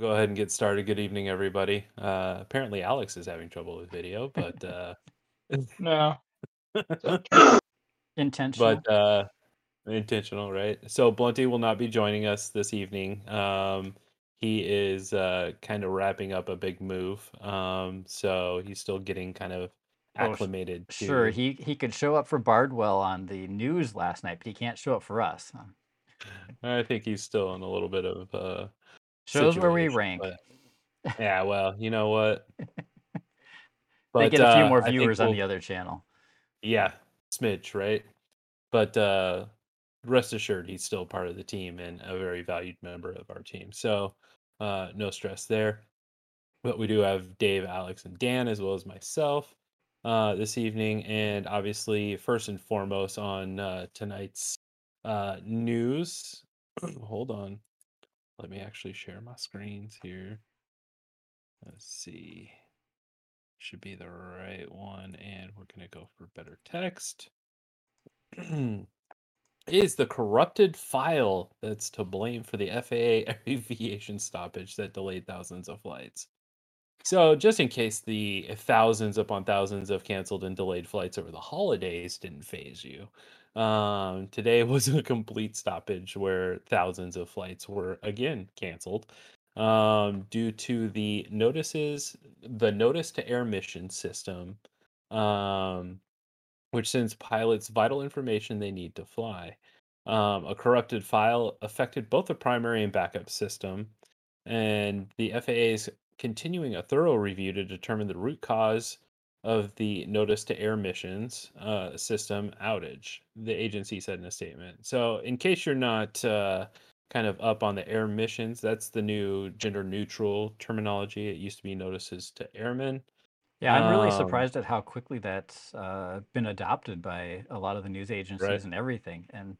We'll go ahead and get started. Good evening, everybody. Uh, apparently, Alex is having trouble with video, but uh, No. Intentional. but uh, intentional, right? So Blunty will not be joining us this evening. Um, he is uh, kind of wrapping up a big move, um, so he's still getting kind of Oh, acclimated Sure, he he could show up for Bardwell on the news last night, but he can't show up for us. I think he's still in a little bit of uh, Shows where we rank. but yeah, well, you know what? They get a few uh, more viewers on we'll the other channel. Yeah, smidge, right? But uh rest assured he's still part of the team and a very valued member of our team. So uh no stress there. But we do have Dave, Alex, and Dan as well as myself uh this evening. And obviously, first and foremost on uh tonight's uh news. Hold on. Let me actually share my screens here. Let's see. Should be the right one, and we're gonna go for better text. is the corrupted file that's to blame for the FAA aviation stoppage that delayed thousands of flights. So, just in case the thousands upon thousands of canceled and delayed flights over the holidays didn't phase you, um, today was a complete stoppage where thousands of flights were again canceled um, due to the notices, the notice to air mission system, um, which sends pilots vital information they need to fly. Um, a corrupted file affected both the primary and backup system, and the FAA is continuing a thorough review to determine the root cause of the notice to air missions uh, system outage, the agency said in a statement. So, in case you're not uh, kind of up on the air missions, that's the new gender neutral terminology. It used to be notices to airmen. Yeah, I'm really Um, surprised at how quickly that's uh, been adopted by a lot of the news agencies right. and everything. And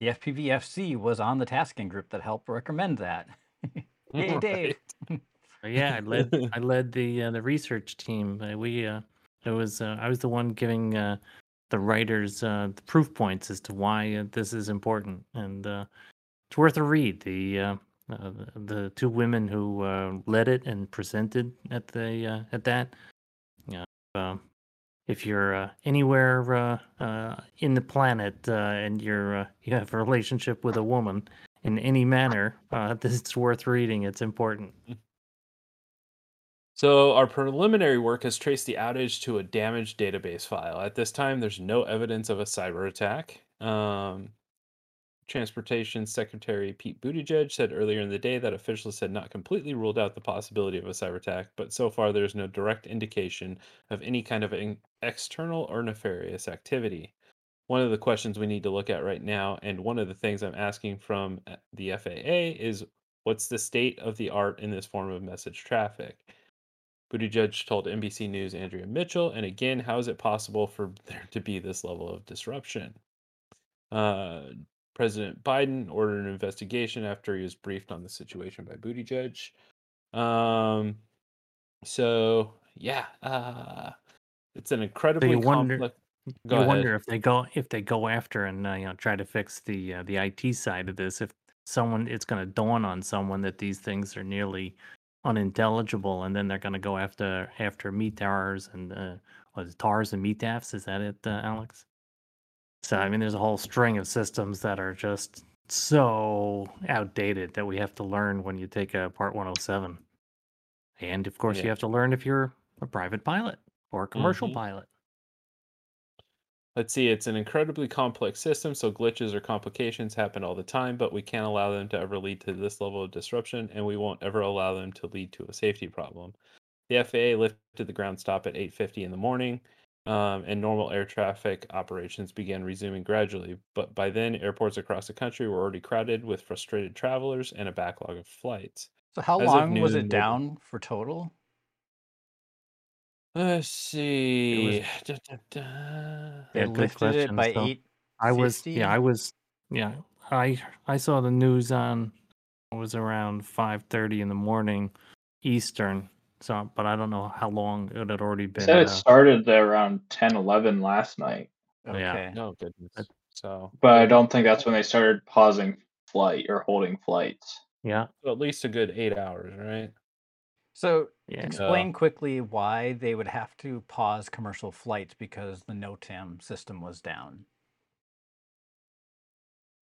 the FPVFC was on the tasking group that helped recommend that. Yay, Dave! Yeah, I led I led the uh, the research team. Uh, we uh, it was uh, I was the one giving uh, the writers uh, the proof points as to why uh, this is important, and uh, it's worth a read. The uh, the two women who led it and presented at the at that. Um, if you're anywhere in the planet and you're you have a relationship with a woman in any manner, uh, this is worth reading. It's important. So our preliminary work has traced the outage to a damaged database file. At this time, there's no evidence of a cyber attack. Um, Transportation Secretary Pete Buttigieg said earlier in the day that officials had not completely ruled out the possibility of a cyber attack, but so far there's no direct indication of any kind of external or nefarious activity. One of the questions we need to look at right now, and one of the things I'm asking from uh, the FAA, is what's the state of the art in this form of message traffic? Buttigieg told NBC News Andrea Mitchell, and again, how is it possible for there to be this level of disruption? Uh, President Biden ordered an investigation after he was briefed on the situation by Buttigieg. Um, so yeah, uh, it's an So incredibly you wonder complex. Go you ahead. wonder if they go if they go after and uh, you know try to fix the uh, the IT side of this. If someone it's going to dawn on someone that these things are nearly unintelligible, and then they're going to go after after METARs and uh, what is it, TARs and METAFs? Is that it, uh, Alex? So I mean, there's a whole string of systems that are just so outdated that we have to learn when you take a Part 107, and of course Yeah. you have to learn if you're a private pilot or a commercial Mhm. pilot. Let's see, it's an incredibly complex system, so glitches or complications happen all the time, but we can't allow them to ever lead to this level of disruption, and we won't ever allow them to lead to a safety problem. The FAA lifted the ground stop at 8:50 in the morning, um, and normal air traffic operations began resuming gradually. But by then, airports across the country were already crowded with frustrated travelers and a backlog of flights. So how As long was it down for total? Let's see. Da, da, da. Yeah, They good lifted it question. by So, eight I was fifty. yeah, I was yeah, I I saw the news on it was around 5:30 in the morning Eastern. So, but I don't know how long it had already They been. said it uh, started there around 10, 11 last night, Yeah. Okay. No goodness. But- So but I don't think that's when they started pausing flight or holding flights. Yeah. So at least a good eight hours, right? So Yeah. explain quickly why they would have to pause commercial flights because the NOTAM system was down.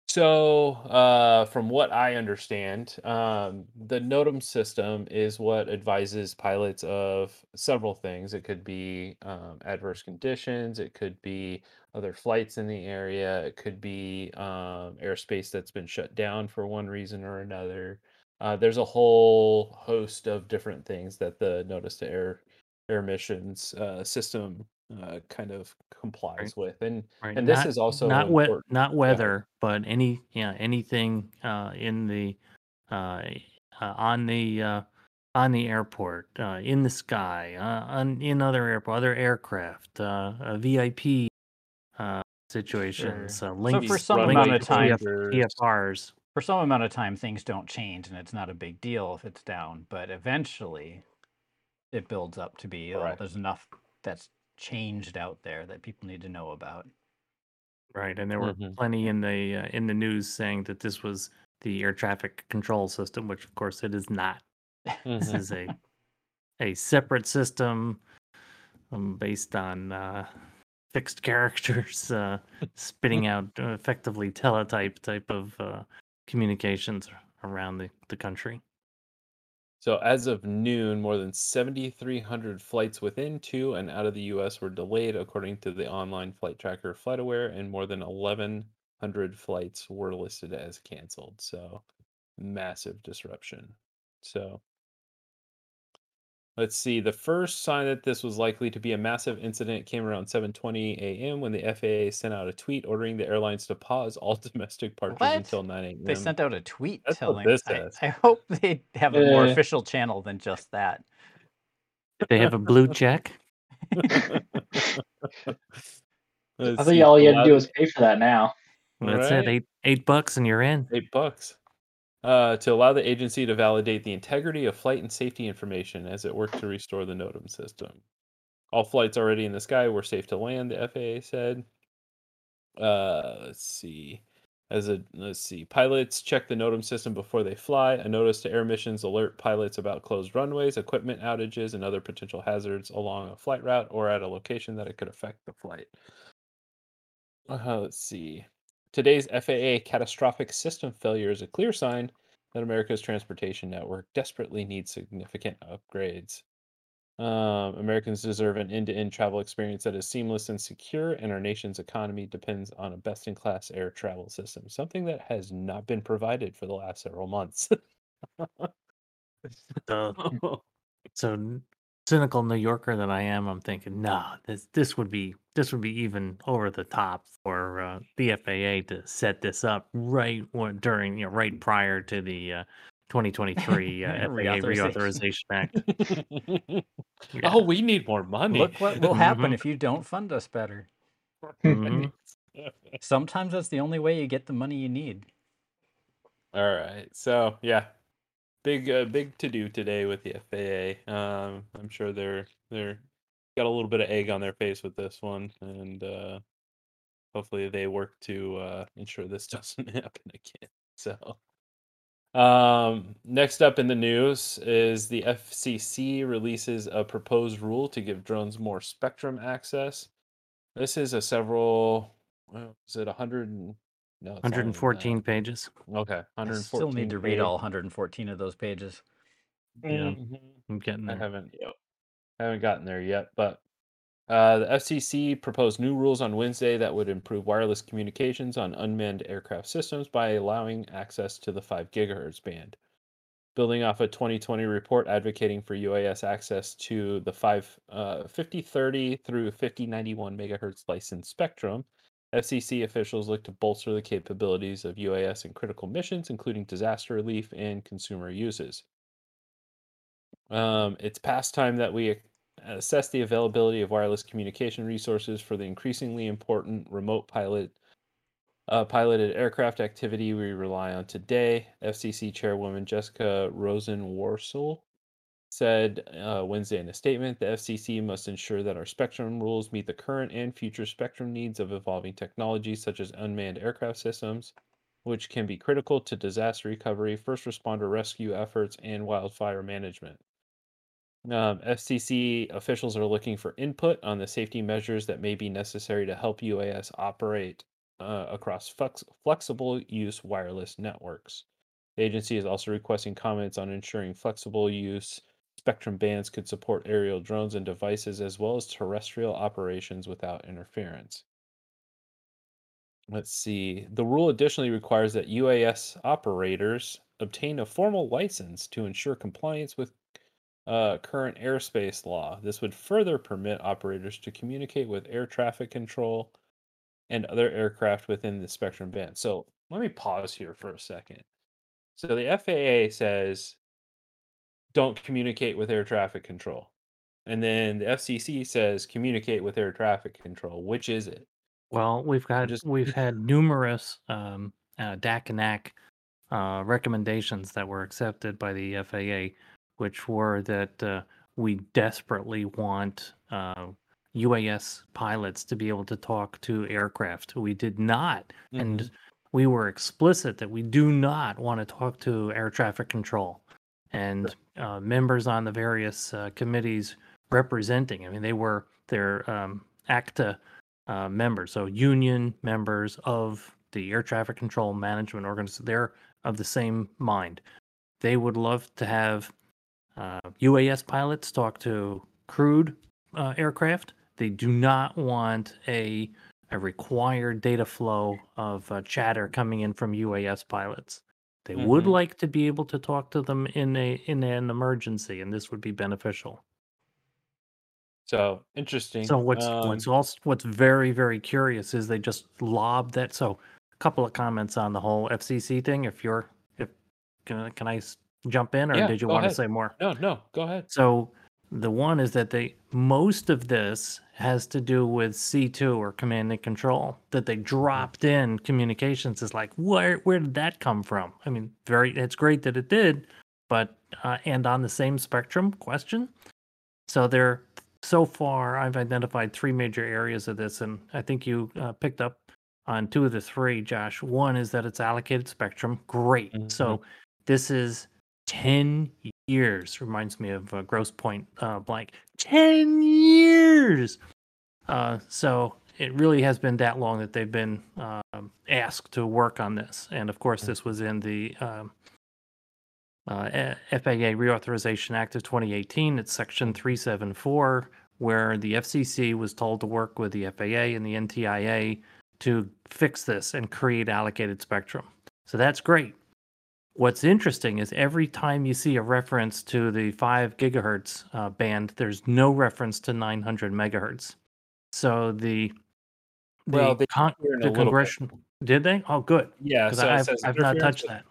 So, uh, from what I understand, um, the NOTAM system is what advises pilots of several things. It could be um, adverse conditions, it could be other flights in the area, it could be um, airspace that's been shut down for one reason or another. Uh, there's a whole host of different things that the notice to air air missions uh, system uh, kind of complies with, and Right. and this is also not wet, not ahead. weather, but any yeah anything uh, in the uh, uh, on the uh, on the airport, uh, in the sky, uh, on in other airport, other aircraft, uh, uh, VIP uh, situations, Sure. uh, So linked for some linked amount to of time, closures. TFRs. for some amount of time, things don't change, and it's not a big deal if it's down. But eventually, it builds up to be. Oh, Correct. there's enough that's changed out there that people need to know about. Right, and there were Mhm. plenty in the uh, in the news saying that this was the air traffic control system, which of course it is not. This Mhm. is a a separate system um, based on uh, fixed characters uh, spitting out uh, effectively teletype type of uh, communications around the, the country. So as of noon, more than 7,300 flights within to and out of the U.S. were delayed, according to the online flight tracker FlightAware, and more than 1,100 flights were listed as canceled. So massive disruption. So let's see. The first sign that this was likely to be a massive incident came around 7:20 a.m. when the FAA sent out a tweet ordering the airlines to pause all domestic departures What? until 9 a.m. They sent out a tweet That's what telling. this I, says. I hope they have a more official channel than just that. They have a blue check? I think all you had to do is pay for that now. That's it. Eight eight bucks and you're in. eight bucks uh, to allow the agency to validate the integrity of flight and safety information as it worked to restore the NOTAM system. All flights already in the sky were safe to land, the FAA said. Uh, let's see. As a let's see, pilots check the NOTAM system before they fly. A notice to air missions alert pilots about closed runways, equipment outages, and other potential hazards along a flight route or at a location that it could affect the flight. Uh, let's see. Today's FAA catastrophic system failure is a clear sign that America's transportation network desperately needs significant upgrades. Um, Americans deserve an end to end travel experience that is seamless and secure, and our nation's economy depends on a best in class air travel system, something that has not been provided for the last several months. The- so cynical New Yorker that I am, I'm thinking, nah, this this would be this would be even over the top for uh, the FAA to set this up right when, during you know right prior to the uh, 2023 uh, FAA Reauthorization. Reauthorization Act. Yeah. Oh, we need more money. Look what will happen if you don't fund us better. Mhm. Sometimes that's the only way you get the money you need. All right. So yeah, big uh, big to do today with the FAA. Um, I'm sure they're they're got a little bit of egg on their face with this one, and uh, hopefully they work to uh, ensure this doesn't happen again. So. Um, next up in the news is the FCC releases a proposed rule to give drones more spectrum access. This is a several, is it 100? And- No, it's longer than that. 114 pages. Okay, I 114. still need to read all 114 of those pages. Yeah. Mhm. I'm getting I there. haven't haven't gotten there yet, but uh, the FCC proposed new rules on Wednesday that would improve wireless communications on unmanned aircraft systems by allowing access to the 5 gigahertz band. Building off a 2020 report advocating for UAS access to the 5 uh, 5030 through 5091 megahertz licensed spectrum, FCC officials look to bolster the capabilities of UAS in critical missions, including disaster relief and consumer uses. Um, it's past time that we assess the availability of wireless communication resources for the increasingly important remote pilot uh, piloted aircraft activity we rely on today. FCC Chairwoman Jessica Rosenworcel said uh, Wednesday in a statement, the FCC must ensure that our spectrum rules meet the current and future spectrum needs of evolving technologies such as unmanned aircraft systems. which can be critical to disaster recovery, first responder rescue efforts, and wildfire management. Um, FCC officials are looking for input on the safety measures that may be necessary to help UAS operate uh, across flex- flexible use wireless networks. The agency is also requesting comments on ensuring flexible use spectrum bands could support aerial drones and devices as well as terrestrial operations without interference. Let's see. The rule additionally requires that UAS operators obtain a formal license to ensure compliance with uh, current airspace law. This would further permit operators to communicate with air traffic control and other aircraft within the spectrum band. So let me pause here for a second. So the FAA says don't communicate with air traffic control. And then the FCC says communicate with air traffic control. Which is it? Well, we've got just- we've had numerous um, uh, DAC and AC uh, recommendations that were accepted by the FAA, which were that uh, we desperately want uh, UAS pilots to be able to talk to aircraft. We did not, Mhm. and we were explicit that we do not want to talk to air traffic control. And uh, members on the various uh, committees representing, I mean, they were their um, ACTA uh, members, so union members of the air traffic control management organization. They're of the same mind. They would love to have uh, UAS pilots talk to crewed uh, aircraft. They do not want a a required data flow of uh, chatter coming in from UAS pilots. They would Mhm. like to be able to talk to them in a in an emergency, and this would be beneficial. So interesting. So what's Um, what's also what's very very curious is they just lobbed that. So a couple of comments on the whole FCC thing. If you're if can I, can I jump in or Yeah, did you want to say more? no, no, go ahead. So the one is that they most of this has to do with C2 or command and control that they dropped in communications is like where where did that come from? I mean, very it's great that it did, but uh, and on the same spectrum question. So there so far I've identified three major areas of this and I think you uh, picked up on two of the three, Josh. One is that it's allocated spectrum. Great. So this is 10 years reminds me of uh, gross point uh, blank. 10 years! Uh, so it really has been that long that they've been um, asked to work on this. And of course this was in the um, uh, faa reauthorization act of 2018 it's section 374 where the fcc was told to work with the faa and the ntia to fix this and create allocated spectrum. So that's great What's interesting is every time you see a reference to the 5 gigahertz uh, band, there's no reference to 900 megahertz. So the the, Well, they con- here in a the congressional did they? Oh, good. Yeah, so I've, I've not touched with- that.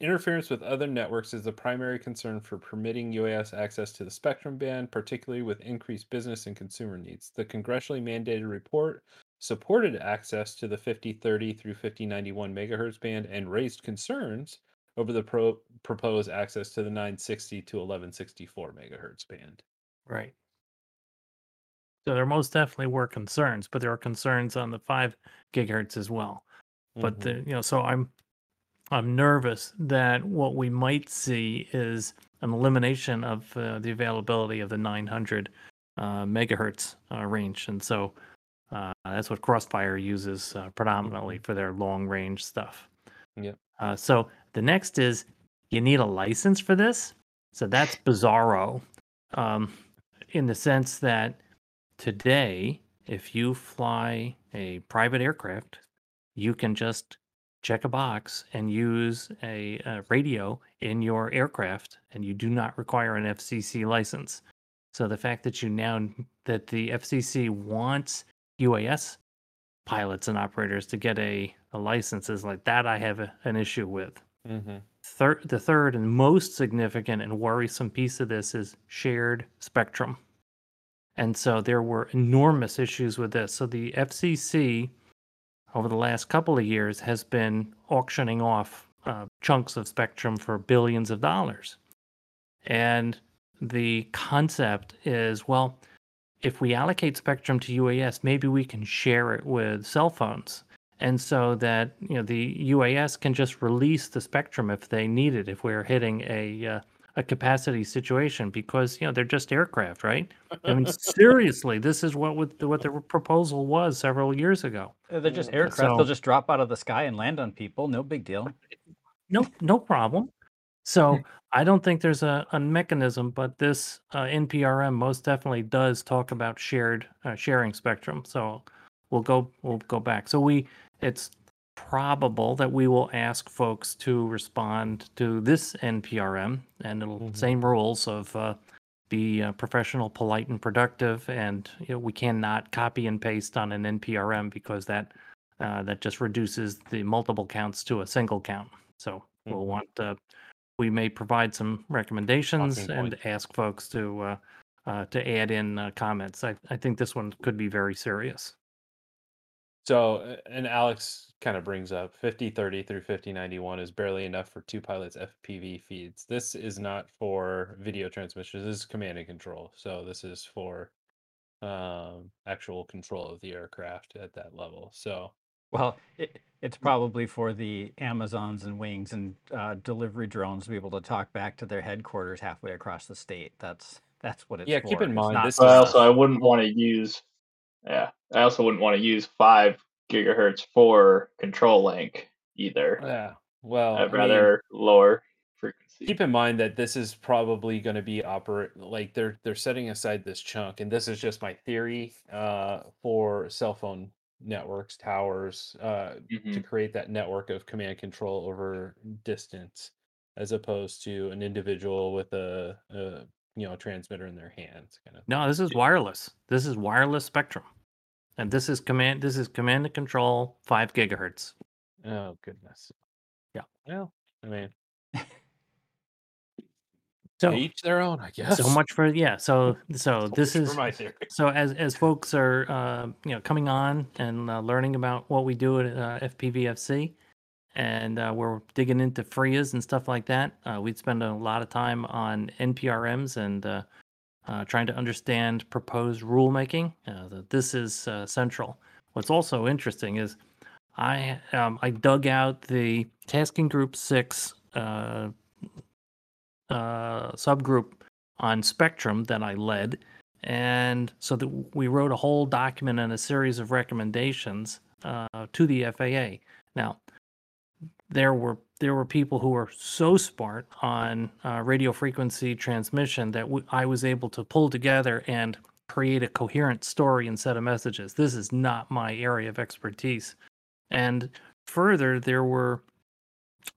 Interference with other networks is the primary concern for permitting UAS access to the spectrum band, particularly with increased business and consumer needs. The congressionally mandated report supported access to the 5030 through 5091 megahertz band and raised concerns over the pro- proposed access to the 960 to 1164 megahertz band. Right. So there most definitely were concerns, but there are concerns on the 5 gigahertz as well. but Mhm. the you know so i'm i'm nervous that what we might see is an elimination of uh, the availability of the 900 uh, megahertz uh, range and so uh, that's what crossfire uses uh, predominantly for their long range stuff Yep. uh, so the next is you need a license for this so that's bizarro um, in the sense that today if you fly a private aircraft you can just check a box and use a, a radio in your aircraft and you do not require an FCC license. So the fact that you now that the FCC wants UAS pilots and operators to get a, a license is like that I have a, an issue with. Mhm. Third, the third and most significant and worrisome piece of this is shared spectrum. And so there were enormous issues with this. So the FCC, over the last couple of years, has been auctioning off uh, chunks of spectrum for billions of dollars. And the concept is well, if we allocate spectrum to UAS, maybe we can share it with cell phones. And so that you know the UAS can just release the spectrum if they need it if we're hitting a uh, a capacity situation because you know they're just aircraft, right? I mean, seriously, this is what what the proposal was several years ago. Uh, They're just aircraft. So- They'll just drop out of the sky and land on people. No big deal. No, no problem. So. I don't think there's a, a mechanism, but this uh, NPRM most definitely does talk about shared uh, sharing spectrum. So we'll go we'll go back. So we it's probable that we will ask folks to respond to this NPRM, and it'll Mhm. same rules of uh, be uh, professional, polite, and productive. And you know, we cannot copy and paste on an NPRM because that uh, that just reduces the multiple counts to a single count. So we'll Mhm. want uh, we may provide some recommendations Talking and ask folks to uh, uh, to add in uh, comments. I, I think this one could be very serious. So, and Alex kind of brings up 5030 through 5091 is barely enough for two pilots FPV feeds. This is not for video transmissions. This is command and control. So this is for um, actual control of the aircraft at that level. So Well, it, it's Mm. probably for the Amazons and Wings and uh, delivery drones to be able to talk back to their headquarters halfway across the state. That's that's what it's Yeah, for. keep in It's mind, this for But is- also, I wouldn't want to use. Yeah, I also wouldn't want to use five gigahertz for control link either. yeah, well, I I'd mean, rather lower frequency. keep in mind that this is probably going to be operate like they're they're setting aside this chunk and this is just my theory uh for cell phone networks towers uh to Mhm. create that network of command control over distance as opposed to an individual with a, a you know transmitter in their hands kind of No, this is wireless. This is wireless spectrum, and this is command. This is command and control, five gigahertz. oh goodness Yeah. well i mean So each their own i guess so much for yeah. So so this is so as as folks are uh, you know coming on and uh, learning about what we do at uh, FPVFC, and uh, we're digging into FRIAs and stuff like that. Uh, we'd spend a lot of time on NPRMs and uh, trying to understand proposed rulemaking. Uh, th- this is uh, central. What's also interesting is I um, I dug out the tasking group six uh, uh, subgroup on Spectrum that I led, and so that we wrote a whole document and a series of recommendations uh, to the FAA. Now, there were there were people who were so smart on uh, radio frequency transmission that w- I was able to pull together and create a coherent story and set of messages. This is not my area of expertise. And further, there were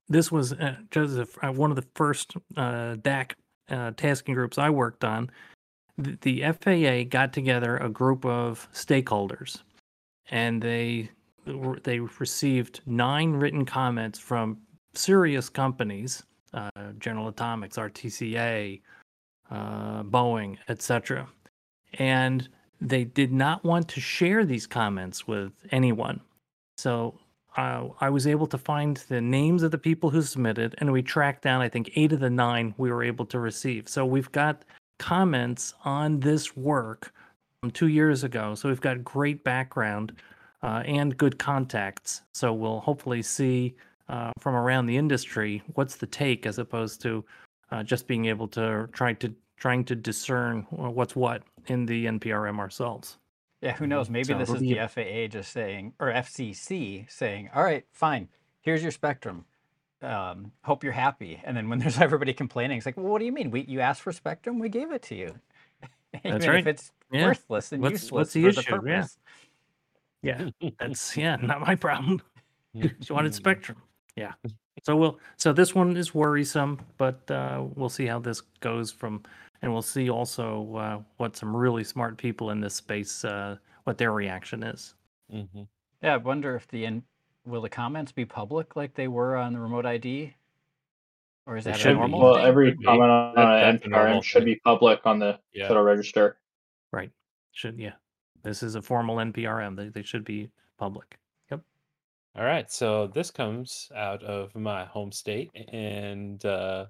this was uh, Joseph uh, one of the first uh, DAC uh, tasking groups I worked on. The, the FAA got together a group of stakeholders, and they they received nine written comments from serious companies, uh, General Atomics, RTCA, uh, Boeing, etc. And they did not want to share these comments with anyone. So uh, I was able to find the names of the people who submitted, and we tracked down, I think, eight of the nine we were able to receive. So we've got comments on this work from two years ago. So we've got great background uh, and good contacts. So we'll hopefully see uh, from around the industry what's the take as opposed to uh, just being able to try to trying to discern uh, what's what in the NPRM ourselves. Yeah, who knows? Maybe So this is be the FAA just saying, or FCC saying, "All right, fine. Here's your spectrum. Um, hope you're happy." And then when there's everybody complaining, it's like, "Well, what do you mean? We you asked for spectrum, we gave it to you. Even That's if it's Yeah. worthless and What's- useless what's the for issue? the Yeah. purpose." Yeah, that's yeah, not my problem. She wanted. Spectrum. Yeah. So we'll so this one is worrisome, but uh, we'll see how this goes from, and we'll see also uh, what some really smart people in this space uh, what their reaction is. Mhm. Yeah, I wonder if the in, will the comments be public like they were on the remote ID, or is that should a be. normal Well, thing? every comment on That- an that's NPRM should thing. be public on the Yeah. Federal Register. Right? Should yeah. This is a formal NPRM. They they should be public. All right, so this comes out of my home state and uh,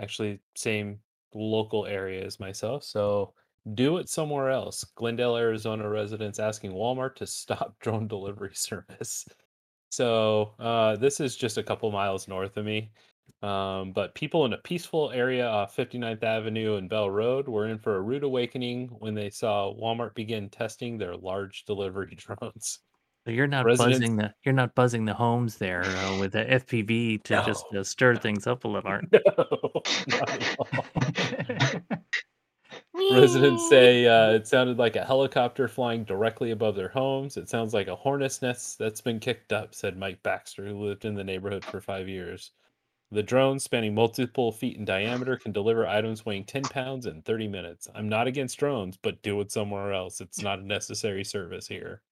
actually same local area as myself. So do it somewhere else. Glendale, Arizona residents asking Walmart to stop drone delivery service. So uh, this is just a couple miles north of me. Um, but people in a peaceful area off 59th Avenue and Bell Road were in for a rude awakening when they saw Walmart begin testing their large delivery drones. So you're not Residents- buzzing the you're not buzzing the homes there uh, with the FPV to just uh, stir things up a little. aren't- No, not at all. Residents say uh, it sounded like a helicopter flying directly above their homes. It sounds like a hornet's nest that's been kicked up, said Mike Baxter, who lived in the neighborhood for five years. The drone, spanning multiple feet in diameter, can deliver items weighing 10 pounds in 30 minutes. I'm not against drones, but do it somewhere else. It's not a necessary service here.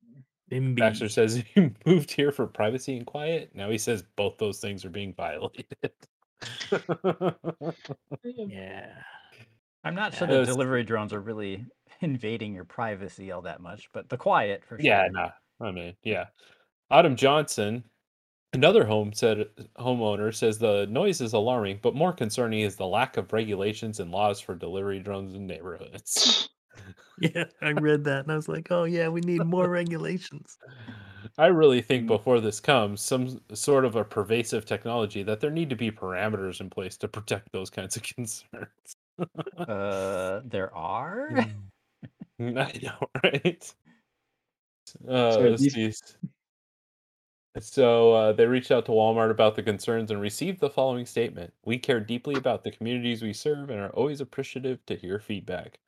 Bimby. Baxter says he moved here for privacy and quiet. Now he says both those things are being violated. Yeah. I'm not sure Yeah. the Those- delivery drones are really invading your privacy all that much, but the quiet for sure. Yeah, sure. no. I mean, yeah. Autumn Johnson, another home said homeowner says the noise is alarming, but more concerning is the lack of regulations and laws for delivery drones in neighborhoods. Yeah, I read that and I was like, oh yeah, we need more regulations. I really think Mm. before this comes, some sort of a pervasive technology that there need to be parameters in place to protect those kinds of concerns. Uh, there are. Mm. I know, right? Uh, So let's see. So uh, they reached out to Walmart about the concerns and received the following statement: "We care deeply about the communities we serve and are always appreciative to hear feedback.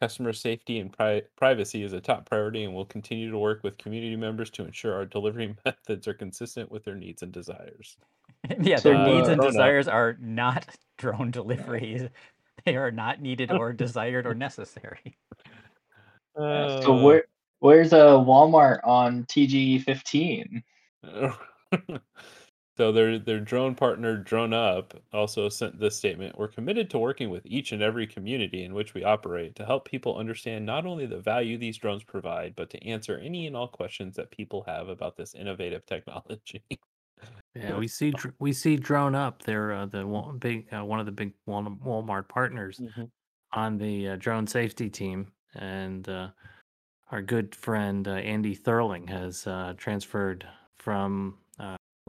Customer safety and pri- privacy is a top priority, and we'll continue to work with community members to ensure our delivery methods are consistent with their needs and desires." yeah, So, their needs uh, and DroneUp. desires are not drone deliveries. They are not needed or desired or necessary. Uh, so where where's a Walmart on TG fifteen? So their their drone partner DroneUp also sent this statement we're committed to working with each and every community in which we operate to help people understand not only the value these drones provide but to answer any and all questions that people have about this innovative technology Yeah, we see we see DroneUp. They're uh, the wa- big uh, one of the big Walmart partners on the uh, drone safety team, and uh, our good friend uh, Andy Thurling has uh, transferred from.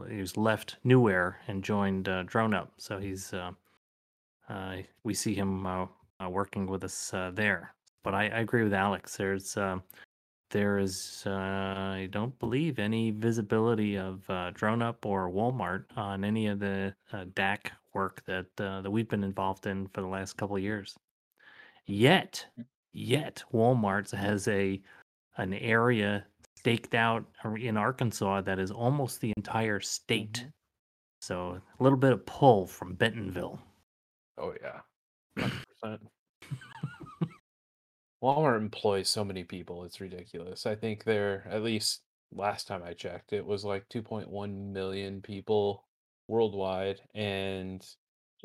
He was left Air and joined uh, DroneUp, so he's. Uh, uh, we see him uh, working with us there. But I, I agree with Alex. There's there is I don't believe any visibility of DroneUp or Walmart on any of the DAC work that that we've been involved in for the last couple of years. Yet, yet Walmart has a an area staked out in Arkansas that is almost the entire state. So a little bit of pull from Bentonville. oh yeah 100% walmart employs so many people it's ridiculous i think they're at least last time i checked it was like 2.1 million people worldwide and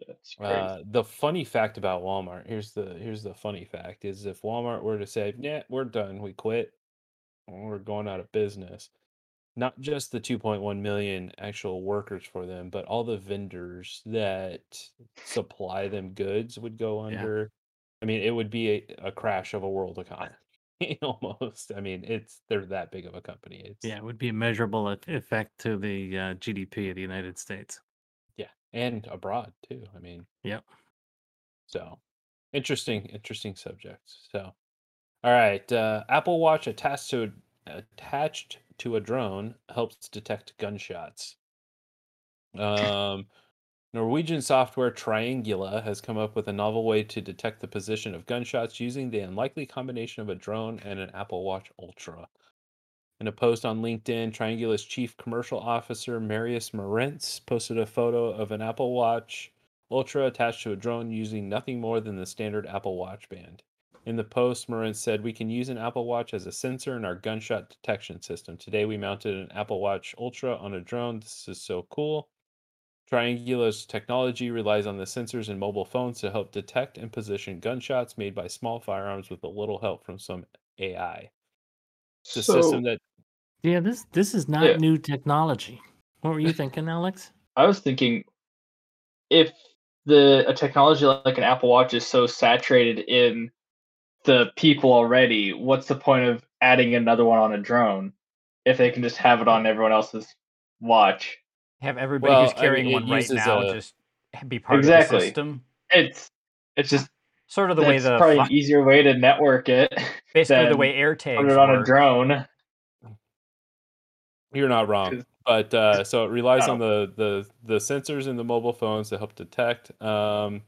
That's crazy. Uh, the funny fact about Walmart, here's the here's the funny fact is if Walmart were to say, "Yeah, we're done, we quit, we're going out of business," not just the 2.1 million actual workers for them, but all the vendors that supply them goods would go Yeah. under. I mean, it would be a, a crash of a world economy almost. I mean, it's they're that big of a company. It's Yeah, it would be a measurable effect to the uh, GDP of the United States. Yeah, and abroad too. I mean, Yep. so interesting, interesting subjects. So, all right, uh, Apple Watch attached to attached to a drone helps detect gunshots. Um, Norwegian software Triangula has come up with a novel way to detect the position of gunshots using the unlikely combination of a drone and an Apple Watch Ultra. In a post on LinkedIn, Triangula's chief commercial officer, Marius Marentz, posted a photo of an Apple Watch Ultra attached to a drone using nothing more than the standard Apple Watch band. In the post, Marentz said, We can use an Apple Watch as a sensor in our gunshot detection system. Today, we mounted an Apple Watch Ultra on a drone. This is so cool. Triangula's technology relies on the sensors in mobile phones to help detect and position gunshots made by small firearms with a little help from some AI. The so system that Yeah, this this is not Yeah. new technology. What were you thinking, Alex? I was thinking if the a technology like an Apple Watch is so saturated in the people already, what's the point of adding another one on a drone if they can just have it on everyone else's watch. Have everybody Well, who's I mean, carrying one right now a- just be part of the system. It's it's just Sort of the way that's the probably fi- an easier way to network it. basically the way AirTags Put it on a drone. You're not wrong, But uh, so it relies Oh. on the, the the sensors in the mobile phones to help detect. Um,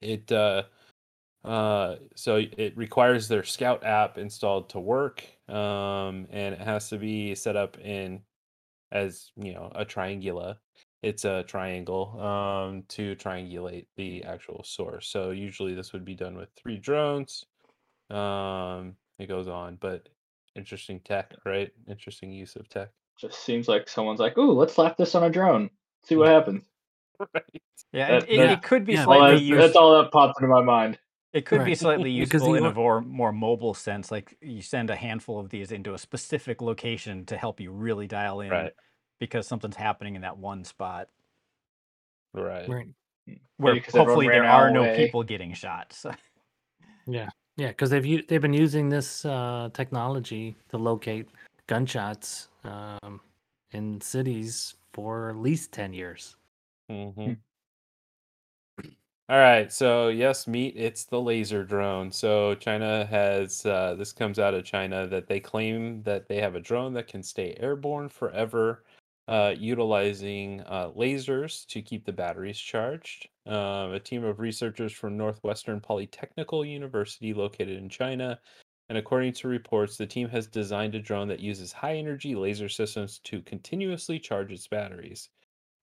it uh, uh, so it requires their Scout app installed to work, um, and it has to be set up in as you know a triangula. It's a triangle um, to triangulate the actual source. So usually this would be done with three drones. Um, it goes on, but interesting tech, right? Interesting use of tech. Just seems like someone's like, "Ooh, let's slap this on a drone. See what happens." Right. Yeah, That- it, it, that- it could be yeah, slightly that's, useful. that's all that pops into my mind. It could be slightly useful you in a more more mobile sense. Like you send a handful of these into a specific location to help you really dial in Right. because something's happening in that one spot Right. Right. where because hopefully there are no away. people getting shot. So Yeah, yeah, because they've they've been using this uh, technology to locate gunshots um, in cities for at least ten years. hmm All right. So yes, meet. It's the laser drone. So China has uh, this comes out of China that they claim that they have a drone that can stay airborne forever, uh, utilizing uh, lasers to keep the batteries charged. Um, a team of researchers from Northwestern Polytechnical University, located in China, and according to reports, the team has designed a drone that uses high energy laser systems to continuously charge its batteries.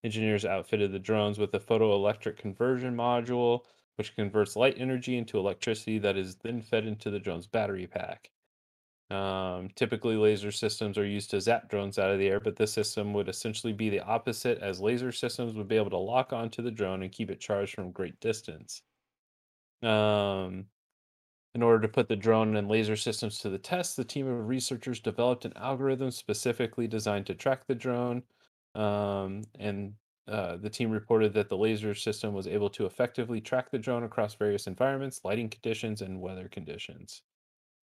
Engineers outfitted the drones with a photoelectric conversion module, which converts light energy into electricity that is then fed into the drone's battery pack. Um, typically, laser systems are used to zap drones out of the air, but this system would essentially be the opposite, as laser systems would be able to lock onto the drone and keep it charged from great distance. Um, in order to put the drone and laser systems to the test, the team of researchers developed an algorithm specifically designed to track the drone. Um, and uh, the team reported that the laser system was able to effectively track the drone across various environments, lighting conditions, and weather conditions.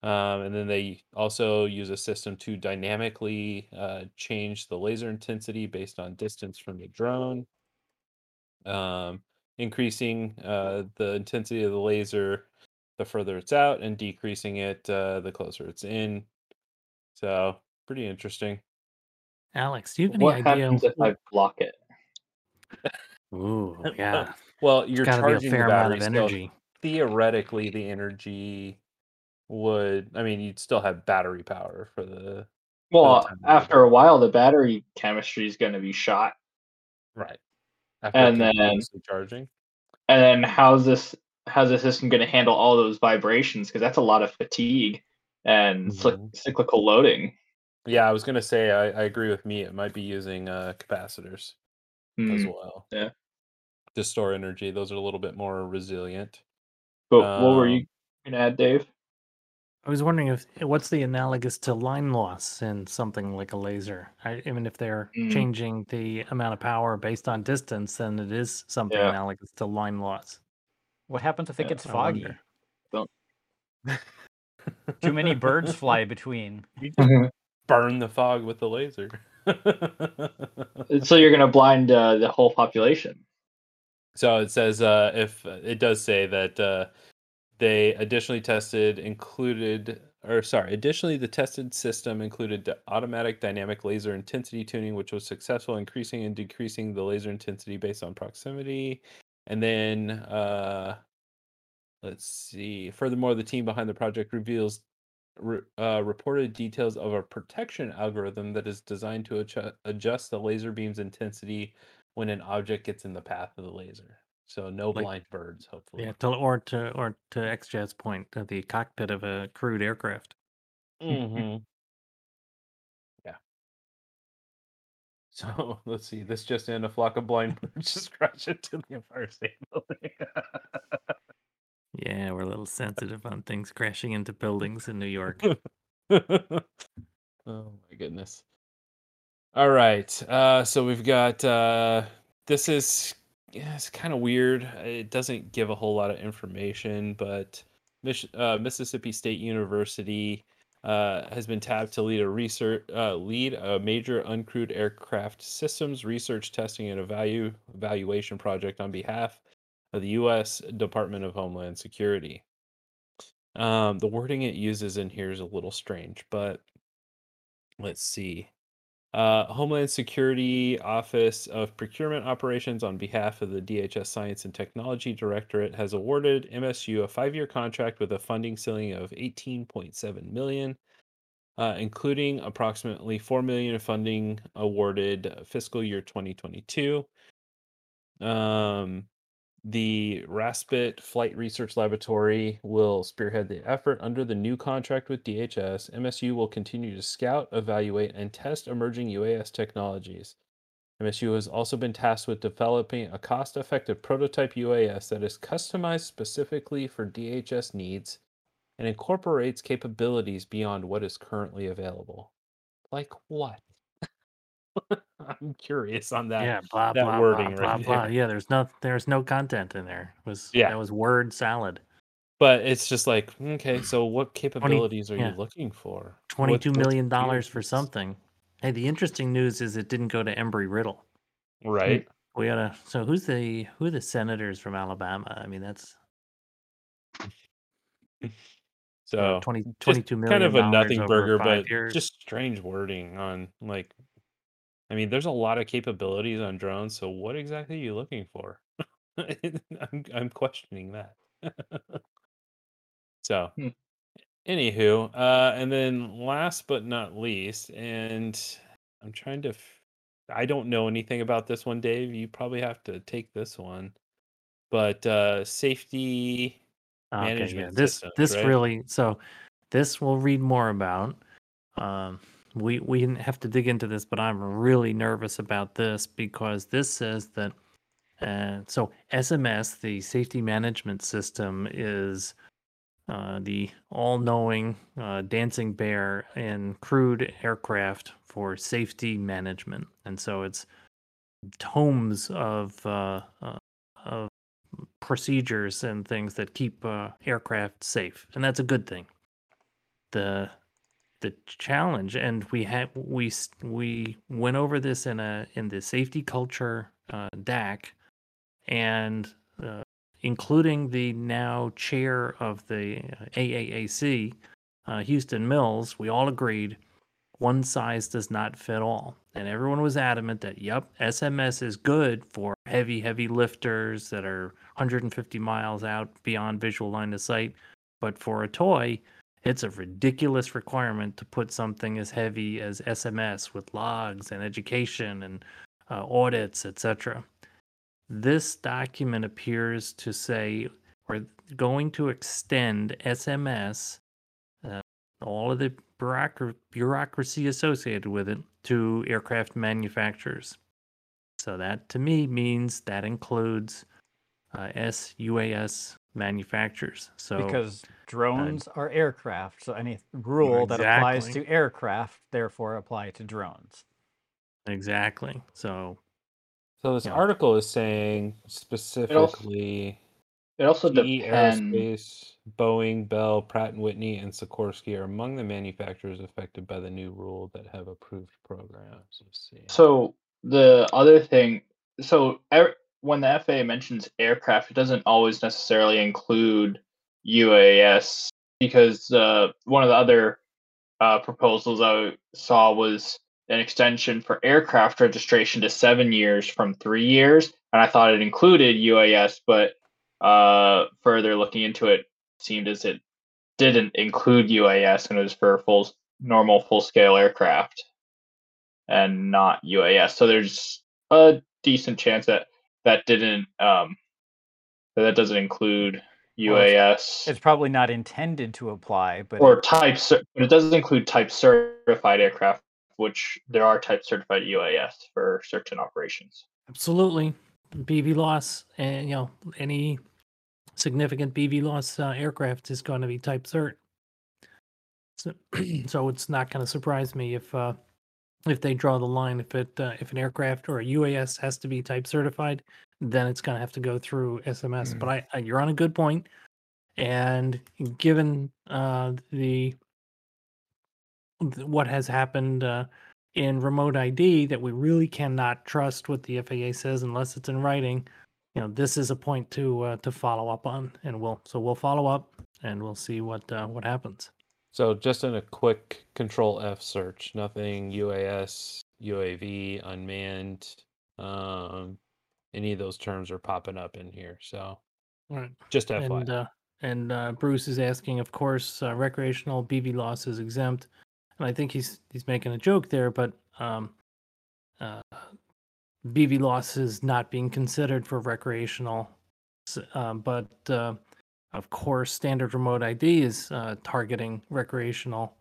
Um, and then they also use a system to dynamically uh, change the laser intensity based on distance from the drone, um, increasing uh, the intensity of the laser the further it's out, and decreasing it uh, the closer it's in. So, pretty interesting. Alex, do you have any What idea? happens if I block it? Ooh, yeah, Well, you're got to be a charging fair the amount battery, of so energy. theoretically, the energy would. I mean, you'd still have battery power for the Well, time you after a while, the battery chemistry is going to be shot, right. After And then- charging. and then how's this? How's the system going to handle all those vibrations? Because that's a lot of fatigue and cyc- Mhm. cyclical loading. Yeah, I was gonna say I, I agree with me. It might be using uh, capacitors as Hmm. well. yeah. To store energy, those are a little bit more resilient. But what were Um, you going to add, Dave? I was wondering if what's the analogous to line loss in something like a laser. I, even if they're Mm. changing the amount of power based on distance, then it is something Yeah. analogous to line loss. what happens if it Yeah, gets I foggy? wonder. Too many birds fly between. Burn the fog with the laser. so you're going to blind uh, the whole population. So it says uh, if it does say that uh, they additionally tested included or sorry, additionally the tested system included automatic dynamic laser intensity tuning, which was successful, increasing and decreasing the laser intensity based on proximity. And then uh, let's see. Furthermore, the team behind the project reveals re- uh, reported details of a protection algorithm that is designed to adju- adjust the laser beam's intensity when an object gets in the path of the laser. So no Like- blind birds, hopefully. Yeah, to, or to or to XJet's point, uh, the cockpit of a crewed aircraft. hmm yeah. So let's see. This just in: a flock of blind birds just crashed into the Empire State Building. Yeah, we're a little sensitive on things crashing into buildings in New York. oh my goodness. All right. Uh so we've got uh this is yeah, it's kind of weird. It doesn't give a whole lot of information, but Mich- uh, Mississippi State University uh, has been tapped to lead a research uh, lead a major uncrewed aircraft systems research testing and evalu- evaluation project on behalf of the U.S. Department of Homeland Security. Um, the wording it uses in here is a little strange, but let's see. Uh, Homeland Security Office of Procurement Operations, on behalf of the DHS Science and Technology Directorate, has awarded MSU a five-year contract with a funding ceiling of 18.7 million, uh, including approximately 4 million of funding awarded fiscal year 2022. Um, the Raspet Flight Research Laboratory will spearhead the effort under the new contract with DHS. MSU will continue to scout, evaluate, and test emerging UAS technologies. MSU has also been tasked with developing a cost effective prototype UAS that is customized specifically for DHS needs and incorporates capabilities beyond what is currently available. Like what? I'm curious on that. yeah, blah that blah blah wording blah right blah. there. Yeah, there's no there's no content in there. It was Yeah. that was word salad. But it's just like, okay, so what capabilities are yeah. you looking for? Twenty-two what's million dollars for something. Hey, the interesting news is it didn't go to Embry Riddle. Right. We gotta. So who's the who are the senators from Alabama? I mean, that's So uh, 20, 22 million kind of a nothing burger, but years. just strange wording on like I mean, there's a lot of capabilities on drones, so what exactly are you looking for? I'm I'm questioning that. so Hmm. anywho, uh and then last but not least, and I'm trying to f- I don't know anything about this one, Dave. You probably have to take this one. But uh safety Okay, yeah. management This systems, this right? really so this we'll read more about. Um, we we didn't have to dig into this, but I'm really nervous about this because this says that uh, so SMS, the safety management system, is uh, the all-knowing uh, dancing bear in crewed aircraft for safety management, and so it's tomes of uh, uh, of procedures and things that keep uh, aircraft safe, and that's a good thing. the The challenge, and we had we we went over this in a in the safety culture uh, DAC, and uh, including the now chair of the uh, AAAC, uh, Houston Mills, we all agreed one size does not fit all. And everyone was adamant that, yep, SMS is good for heavy, heavy lifters that are 150 miles out beyond visual line of sight. But for a toy, it's a ridiculous requirement to put something as heavy as SMS with logs and education and uh, audits, etc. This document appears to say we're going to extend SMS, uh, all of the bureaucra- bureaucracy associated with it, to aircraft manufacturers. So that to me means that includes uh, SUAS manufacturers. So because drones are aircraft. So any rule that applies to aircraft therefore apply to drones. exactly. So So this Yeah. article is saying specifically It also GE depends. Aerospace, Boeing, Bell, Pratt and Whitney, and Sikorsky are among the manufacturers affected by the new rule that have approved programs. Let's see. So the other thing, so air, when the FAA mentions aircraft, it doesn't always necessarily include UAS because uh, one of the other uh, proposals I saw was an extension for aircraft registration to seven years from three years, and I thought it included UAS, but uh, further looking into it, seemed as it didn't include UAS and it was for full normal full scale aircraft and not UAS. So there's a decent chance that that didn't um that, that doesn't include Well, it's- UAS It's probably not intended to apply, but or type but it doesn't include type certified aircraft, which there are type certified UAS for certain operations. Absolutely. BVLOS and you know any significant BVLOS uh, aircraft is going to be type cert. So, so it's not going to surprise me if uh, if they draw the line if it uh, if an aircraft or a UAS has to be type certified, then it's going to have to go through SMS. But I, I you're on a good point, and given uh, the th- what has happened uh, in remote ID that we really cannot trust what the FAA says unless it's in writing. You know, this is a point to uh, to follow up on, and we'll so we'll follow up and we'll see what uh, what happens. So just in a quick Control F search, nothing UAS, UAV, unmanned, um, any of those terms are popping up in here. So Right. just FYI. And uh, and uh, Bruce is asking, of course, uh, recreational BVLOS is exempt, and I think he's he's making a joke there, but um, uh, BVLOS is not being considered for recreational, um, but uh, of course, standard remote ID is uh, targeting recreational.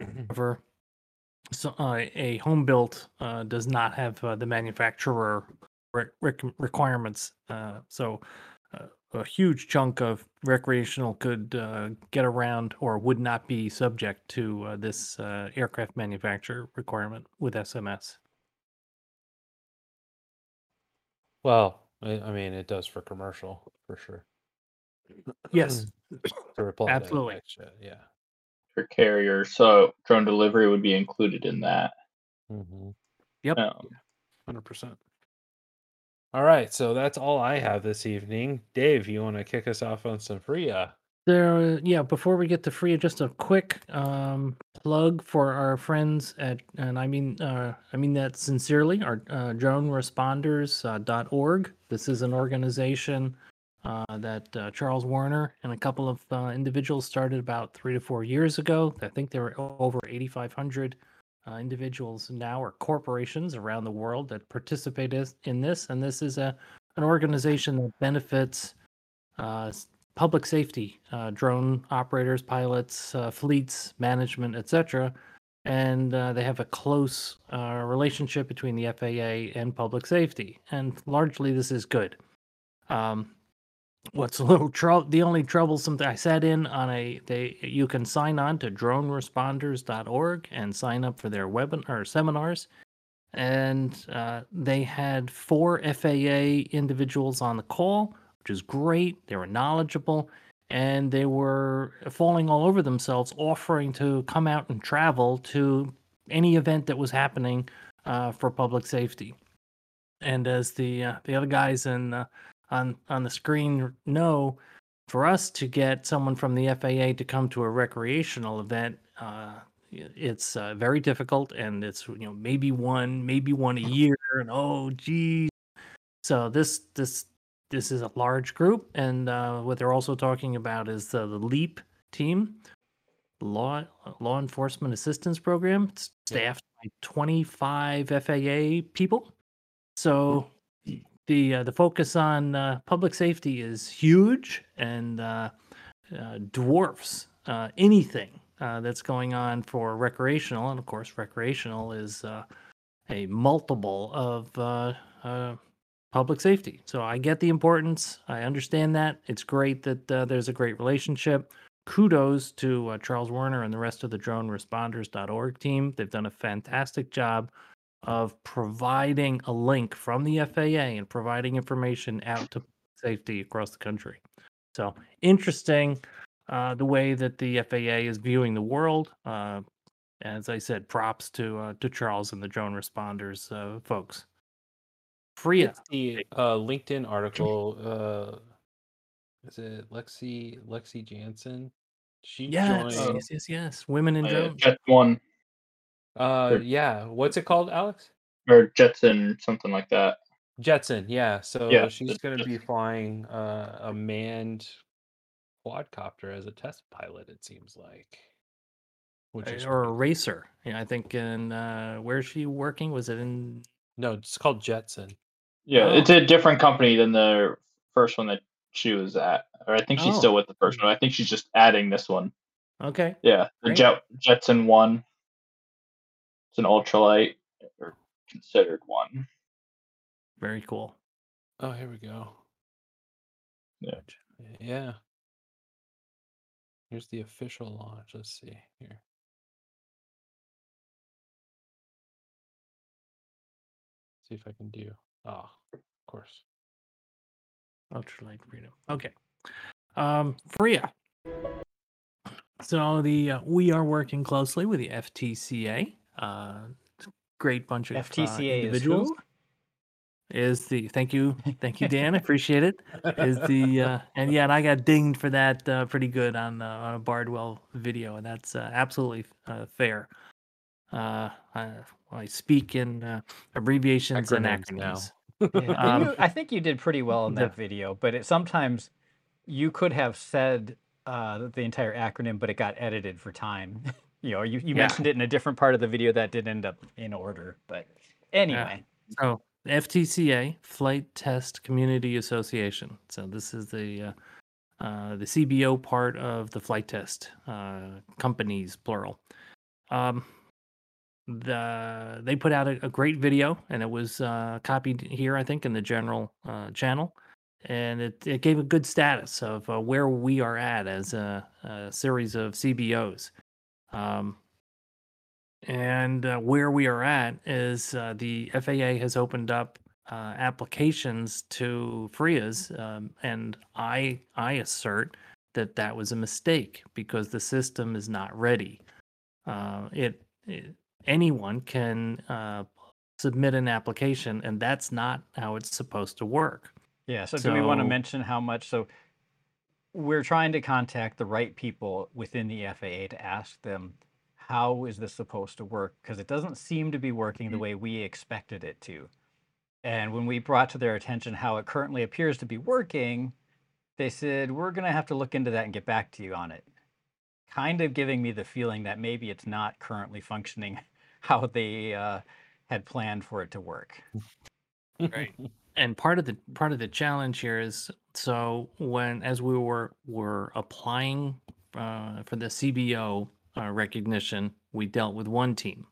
However, so uh, a home built uh, does not have uh, the manufacturer re- rec- requirements, uh, so uh, a huge chunk of recreational could uh, get around or would not be subject to uh, this uh, aircraft manufacturer requirement with SMS. well, I mean, it does for commercial for sure. Yes, To reply to Absolutely. that yeah. for carriers. So drone delivery would be included in that. Mm-hmm. Yep. Um, Hundred percent. All right, so that's all I have this evening. Dave, you want to kick us off on some FRIA? There, yeah. Before we get to free, just a quick um, plug for our friends at, and I mean, uh, I mean that sincerely. Our uh, DroneResponders.org. This is an organization uh, that uh, Charles Werner and a couple of uh, individuals started about three to four years ago. I think there are over 8,500 uh, individuals now or corporations around the world that participate in this, and this is a an organization that benefits uh, public safety, drone operators, pilots, fleets, management, etc. And they have a close relationship between the FAA and public safety, and largely this is good. Um, what's a little trouble? The only troublesome thing I sat in on a they you can sign on to droneresponders.org and sign up for their webinar seminars and uh, they had four FAA individuals on the call, which is great. They were knowledgeable, and they were falling all over themselves, offering to come out and travel to any event that was happening uh, for public safety. And as the uh, the other guys in on on the screen know, for us to get someone from the FAA to come to a recreational event, uh, it's uh, very difficult, and it's you know maybe one, maybe one a year, and oh geez. So this this this is a large group, and uh, what they're also talking about is the, the LEAP team, law law enforcement assistance program, it's Yeah. staffed by 25 FAA people. So the uh, the focus on uh, public safety is huge and uh, uh, dwarfs uh, anything uh, that's going on for recreational, and of course, recreational is a multiple of public safety. So I get the importance. I understand that. It's great that there's a great relationship. Kudos to Charles Werner and the rest of the drone DroneResponders.org team. They've done a fantastic job of providing a link from the FAA and providing information out to safety across the country. So interesting uh, the way that the FAA is viewing the world. Uh, as I said, props to uh, to Charles and the drone responders uh, folks. FRIA, It's the uh, LinkedIn article. Uh, is it Lexi Lexi Jansen? She yes, joined. yes, yes, yes. Women in drones. Jet one Uh, Sure. yeah. What's it called, Alex? or Jetson, something like that. Jetson. Yeah. So Yeah, she's going to be flying uh, a manned quadcopter as a test pilot. It seems like. Which is Uh, or a racer. Yeah, I think in uh, where's she working? Was it in? no, it's called Jetson. Yeah, Oh. it's a different company than the first one that she was at. Or I think she's Oh. still with the first one. I think she's just adding this one. Okay, Yeah, the Jet Jetson one. It's an ultralight or considered one. very cool. Oh, here we go. Yeah. Yeah. Here's the official launch. Let's see here. See if I can do. Ah, of course. Ultralight freedom. Okay. Um, FRIA. So the uh, we are working closely with the FTCA. Uh, great bunch of uh, FTCA is individuals. who? is the thank you thank you dan I appreciate it is the uh and yeah and i got dinged for that uh pretty good on uh, on a bardwell video and that's uh, absolutely uh, fair uh I, I speak in uh, abbreviations and Acronyms now. Yeah, Um, you, I think you did pretty well in the- that video, but it, sometimes you could have said uh, the entire acronym, but it got edited for time. you know, you, you Yeah. mentioned it in a different part of the video that did end up in order. But anyway, so ftca flight test community association. So this is the uh, uh the cbo part of the flight test uh companies plural. Um the they put out a, a great video and it was uh copied here i think in the general uh channel. And it, it gave a good status of uh, where we are at as a, a series of cbos um and uh, where we are at is uh, the FAA has opened up uh, applications to FRIAs, um, and I I assert that that was a mistake because the system is not ready. Uh, it, it anyone can uh, submit an application, and that's not how it's supposed to work. yeah. So, do we want to mention how much? So we're trying to contact the right people within the FAA to ask them how is this supposed to work because it doesn't seem to be working the Mhm. way we expected it to. And when we brought to their attention how it currently appears to be working, they said, We're going to have to look into that and get back to you on it. Kind of giving me the feeling that maybe it's not currently functioning how they uh, had planned for it to work. Right. and part of the part of the challenge here is so when as we were were applying uh, for the CBO uh, recognition, we dealt with one team,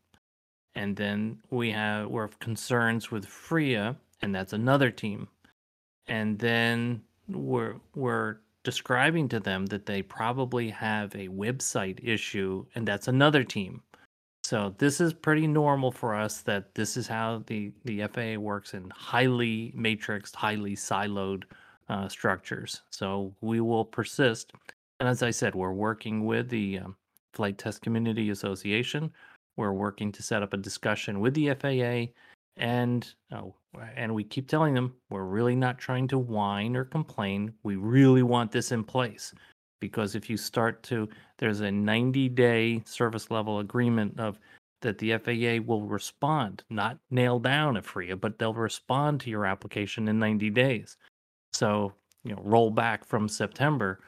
and then we have we're concerns with FRIA, and that's another team, and then we're we're describing to them that they probably have a website issue, and that's another team. So this is pretty normal for us that this is how the, the FAA works in highly matrixed, highly siloed uh, structures. So we will persist. And as I said, we're working with the um, Flight Test Community Association. We're working to set up a discussion with the FAA, and oh, and we keep telling them we're really not trying to whine or complain. We really want this in place because if you start to there's a 90 day service level agreement of that the FAA will respond, not nail down a FRIA, but they'll respond to your application in 90 days. So, you know, roll back from September.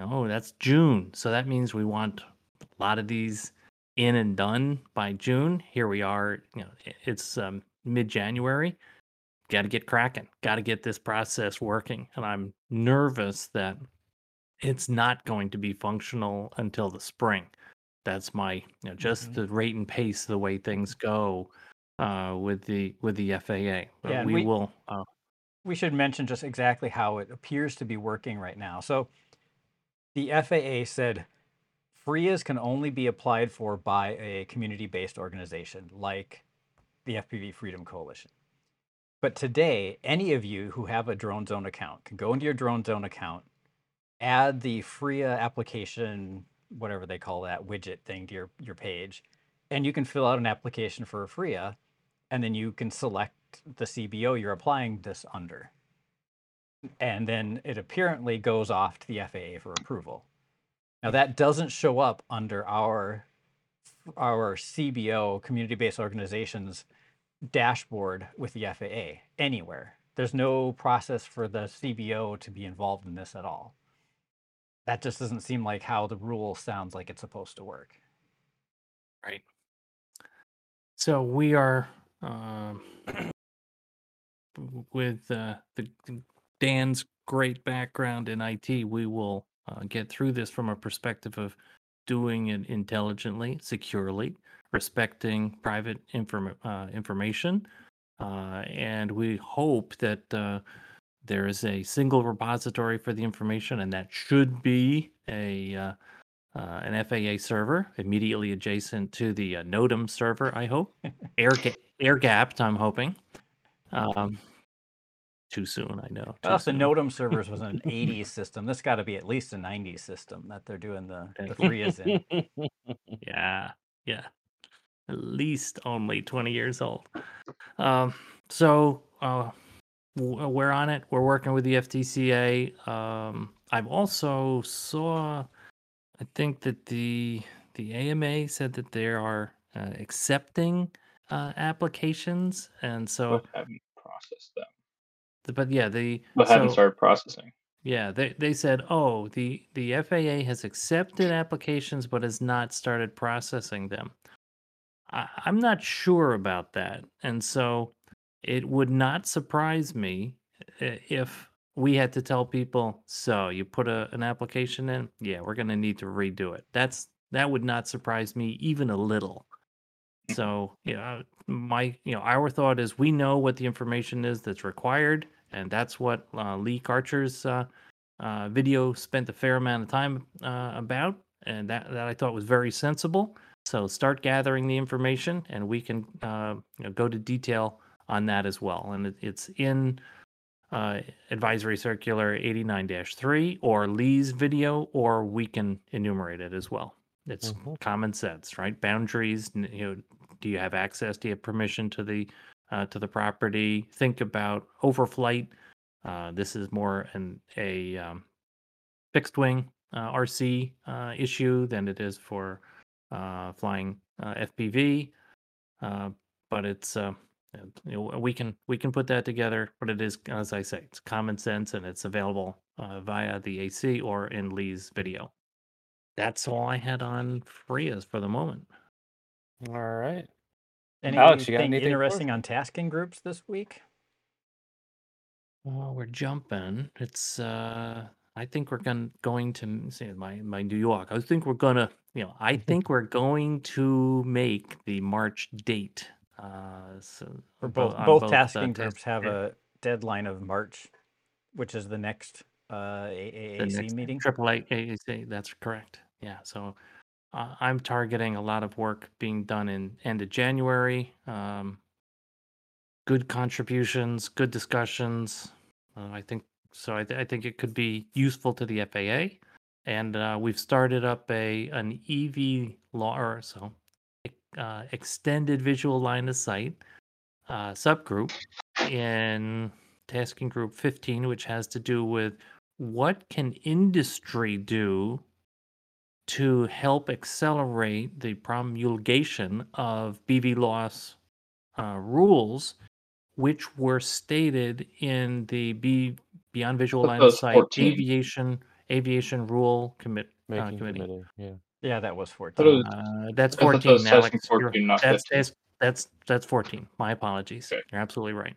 Oh, that's June. So that means we want a lot of these in and done by June. Here we are, you know, it's um, mid January. Got to get cracking. Got to get this process working. And I'm nervous that it's not going to be functional until the spring. That's my, you know, just Mhm. the rate and pace, the way things go uh, with the with the FAA. But Yeah, we, we- will. Uh, we should mention just exactly how it appears to be working right now. So the FAA said FRIAs can only be applied for by a community-based organization like the FPV Freedom Coalition. But today, any of you who have a Drone Zone account can go into your Drone Zone account, add the FRIA application, whatever they call that widget thing to your, your page, and you can fill out an application for a FRIA, and then you can select the CBO you're applying this under. And then it apparently goes off to the FAA for approval. Now that doesn't show up under our our CBO community-based organizations dashboard with the FAA anywhere. There's no process for the CBO to be involved in this at all. That just doesn't seem like how the rule sounds like it's supposed to work. right. So we are um, with uh, the Dan's great background in IT. We will uh, get through this from a perspective of doing it intelligently, securely, respecting private inform- uh, information, uh, and we hope that uh, there is a single repository for the information, and that should be a uh, an FAA server immediately adjacent to the uh, NOTAM server. I hope air ga- air gapped. I'm hoping. Um, too soon. I know. Well, if the soon. NOTAM servers was an 80s system, this got to be at least a 90s system that they're doing the, the free is in. Yeah, yeah. At least only 20 years old. Um, so uh, we're on it. We're working with the FTCA. Um, I've also saw, I think that the the AMA said that they are uh, accepting uh, applications, and so, but haven't processed them. but yeah, the But haven't started processing. Yeah, they they said, "Oh, the the FAA has accepted applications but has not started processing them." I, I'm not sure about that, and so it would not surprise me if we had to tell people, "So you put a, an application in? Yeah, we're going to need to redo it." That's that would not surprise me even a little. So, you know, my, you know, our thought is we know what the information is that's required, and that's what uh, Lee Karcher's uh, uh, video spent a fair amount of time uh, about, and that, that I thought was very sensible. So start gathering the information, and we can uh, you know, go to detail on that as well. And it, it's in uh, Advisory Circular 89-3 or Lee's video, or we can enumerate it as well. It's Mhm. common sense, right? Boundaries. You know, do you have access? Do you have permission to the uh, to the property? Think about overflight. Uh, this is more an a um, fixed wing uh, RC uh, issue than it is for uh, flying uh, FPV. Uh, but it's uh, you know, we can we can put that together. But it is, as I say, it's common sense and it's available uh, via the AC or in Lee's video. That's all I had on FRIAs for the moment. All right. Anything Alex, you got anything interesting on tasking groups this week? Well, we're jumping. It's uh I think we're going going to m- say my my New York. I think we're gonna, you know, I think we're going to make the March date. Uh so For both on both tasking task- groups have yeah, a deadline of March, which is the next uh, the AAAC next meeting. Triple AAC, that's correct. Yeah, so uh, I'm targeting a lot of work being done in end of January. Um good contributions, good discussions. Uh, I think so. I, th- I think it could be useful to the FAA, and uh, we've started up a an EV law or so uh, extended visual line of sight uh, subgroup in tasking group 15, which has to do with what can industry do to help accelerate the promulgation of BVLOS uh, rules, which were stated in the B Beyond Visual Line of Sight 14. Aviation Aviation Rule Commit uh, Committee. committee. Yeah. Yeah, that was 14. Uh, that's I thought that 14, was tasking Alex. 14, not that's, that's that's that's 14. My apologies. Okay. You're absolutely right.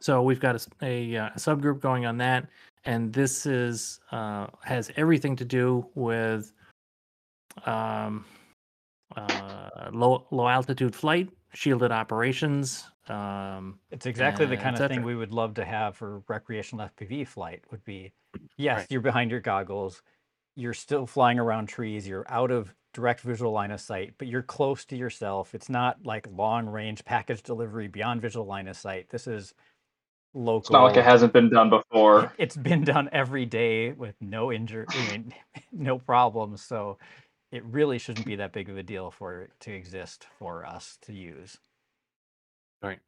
So we've got a uh, subgroup going on that, and this is uh, has everything to do with um, uh, low low altitude flight, shielded operations. Um, It's exactly the kind of thing we would love to have for recreational FPV flight. Would be, yes, Right. you're behind your goggles, you're still flying around trees, you're out of direct visual line of sight, but you're close to yourself. It's not like long range package delivery beyond visual line of sight. This is local. It's not like it hasn't been done before. It's been done every day with no injury, I mean, no problems. So it really shouldn't be that big of a deal for it to exist for us to use. Right.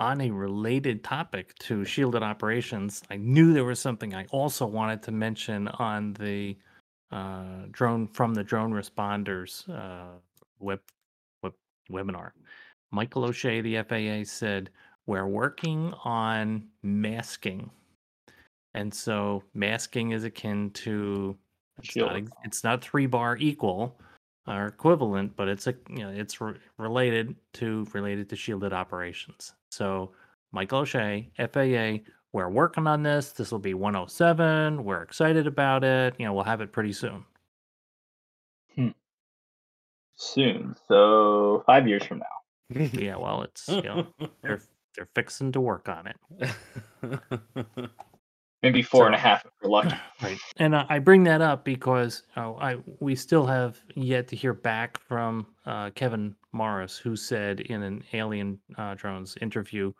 On a related topic to shielded operations, I knew there was something I also wanted to mention on the uh, drone from the drone responders uh, web, web webinar. Michael O'Shea, the FAA, said we're working on masking, and so masking is akin to it's not Shield. it's not three bar equal or equivalent, but it's a you know it's re- related to related to shielded operations. So Michael O'Shea, FAA, we're working on this. This will be 107. We're excited about it. You know, we'll have it pretty soon. Hmm. Soon. So five years from now. Yeah, well, it's you know they're they're fixing to work on it. Maybe four and a So- half if we're lucky. Right, and uh, I bring that up because uh, I we still have yet to hear back from uh, Kevin Morris, who said in an Alien uh, Drones interview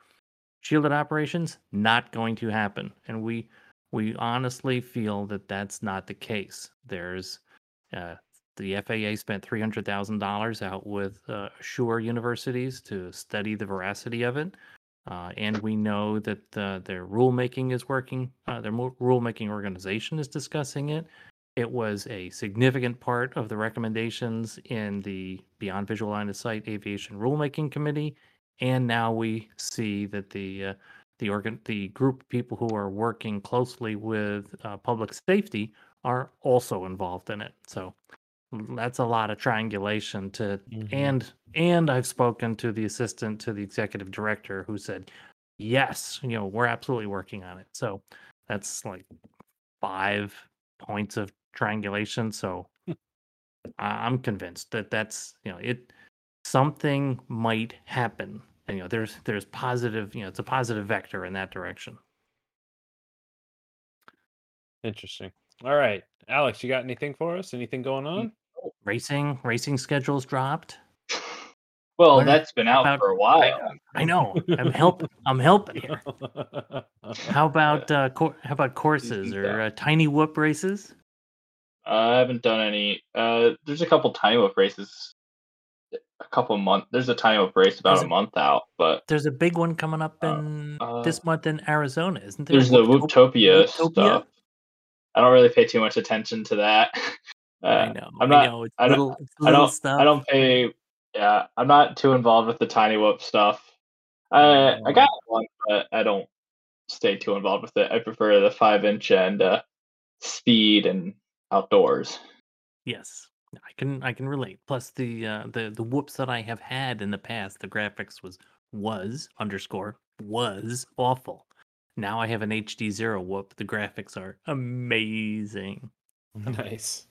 shielded operations not going to happen, and we we honestly feel that that's not the case. There's uh, the FAA spent three hundred thousand dollars out with uh, Assure universities to study the veracity of it, uh, and we know that uh, their rulemaking is working. Uh, their rulemaking organization is discussing it. It was a significant part of the recommendations in the Beyond Visual Line of Sight Aviation Rulemaking Committee, and now we see that the uh, the organ the group of people who are working closely with uh, public safety are also involved in it. So that's a lot of triangulation to Mhm. and and I've spoken to the assistant to the executive director who said yes, you know, we're absolutely working on it. So that's like five points of triangulation. So I- I'm convinced that that's you know it something might happen. And, you know, there's there's positive you know it's a positive vector in that direction. Interesting. All right, Alex, you got anything for us? Anything going on? Racing racing schedules dropped. Well, What that's been out about- for a while. I know. I'm help. I'm helping here. How about uh, cour how about courses or uh, tiny whoop races? I haven't done any. Uh, there's a couple tiny whoop races. A couple month. There's a tiny whoop race about There's a month out, but There's a big one coming up Uh, in uh, this month in Arizona, isn't there? there's the Whooptop- Whooptopia, Whooptopia? stuff. I don't really pay too much attention to that. Uh, I know. I'm I not- know. It's I don't- little, I don't. stuff. I don't pay. Yeah, I'm not too involved with the tiny whoop stuff. I I got one, but I don't stay too involved with it. I prefer the five inch and uh, speed and outdoors. Yes, I can I can relate. Plus the uh, the the whoops that I have had in the past, the graphics was was underscore was awful. Now I have an HD zero whoop. The graphics are amazing. nice.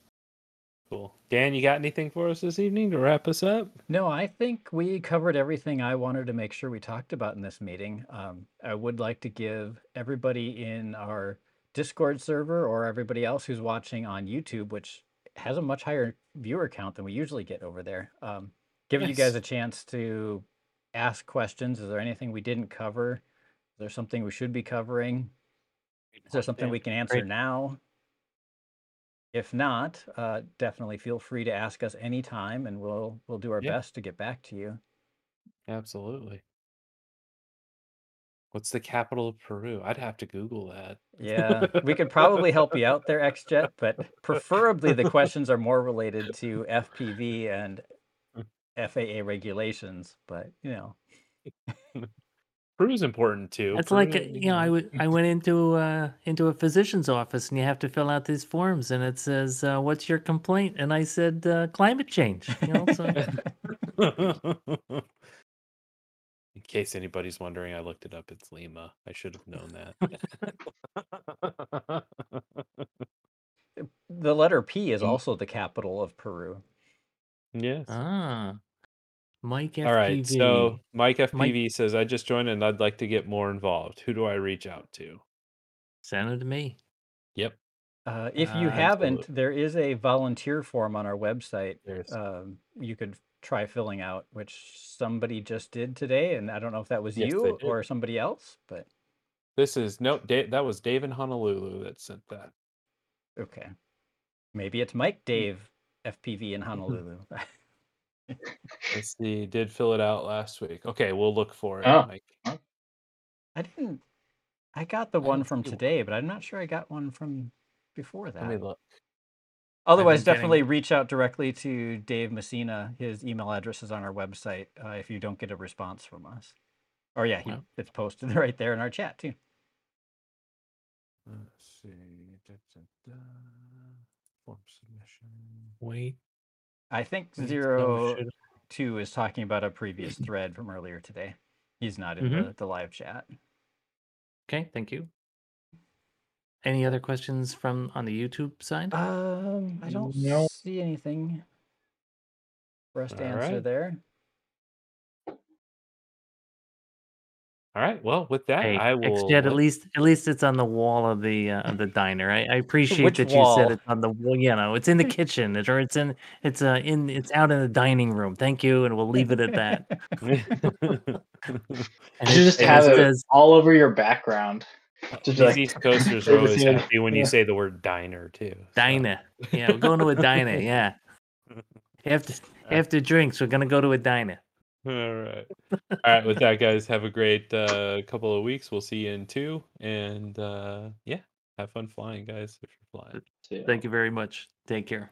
Cool. Dan, you got anything for us this evening to wrap us up? No, I think we covered everything I wanted to make sure we talked about in this meeting. Um, I would like to give everybody in our Discord server or everybody else who's watching on YouTube, which has a much higher viewer count than we usually get over there, um, give you guys a chance to ask questions. Is there anything we didn't cover? Is there something we should be covering? Is there something we can answer great. now? If not, uh, definitely feel free to ask us anytime, and we'll we'll do our Yeah. best to get back to you. Absolutely. What's the capital of Peru? I'd have to Google that. Yeah, we could probably help you out there, XJet, but preferably the questions are more related to FPV and FAA regulations. But you know, Peru's important too. It's like Peru- uh, you know, I w- I went into uh into a physician's office and you have to fill out these forms and it says uh, what's your complaint and I said uh, climate change. You know, so In case anybody's wondering, I looked it up. It's Lima. I should have known that. the letter P is Mm. also the capital of Peru. yes. ah, Mike FPV. All right. So Mike Mike- FPV says, I just joined and I'd like to get more involved. Who do I reach out to? send it to me. Yep. Uh, if you Uh, haven't, absolutely. there is a volunteer form on our website. Um, you could try filling out, which somebody just did today, and I don't know if that was Yes, you or somebody else, but this is no Da- that was Dave in Honolulu that sent that. okay, maybe it's Mike Dave FPV in Honolulu. Let's see. Did fill it out last week. Okay, we'll look for it, Oh. Mike. I didn't. I got the one from today, but I'm not sure I got one from before that. Let me look. Otherwise, getting- definitely reach out directly to Dave Messina. His email address is on our website. Uh, if you don't get a response from us, or yeah, he, Yeah. it's posted right there in our chat too. Let's see. Da, da, da. Form submission. Wait. I think zero two is talking about a previous thread from earlier today. He's not in Mhm. the, the live chat. Okay, thank you. Any other questions from on the YouTube side? Um, I don't No. see anything for us to All answer right. there. All right. Well, with that, Hey, I will. XJet, at least at least it's on the wall of the uh, of the diner. I, I appreciate Which that you said it's on the wall. You know, it's in the kitchen, it- or it's in it's uh in it's out in the dining room. Thank you, and we'll leave it at that. And You just it have it says- all over your background. Just These like- East Coasters are always happy when you say the word diner too. so. Diner. Yeah, we're going to a diner. Yeah. After after drinks, we're gonna go to a diner. All right. All right. With that, guys, have a great uh, couple of weeks. We'll see you in two. And uh, yeah, have fun flying, guys, if you're flying. Thank you very much. Take care.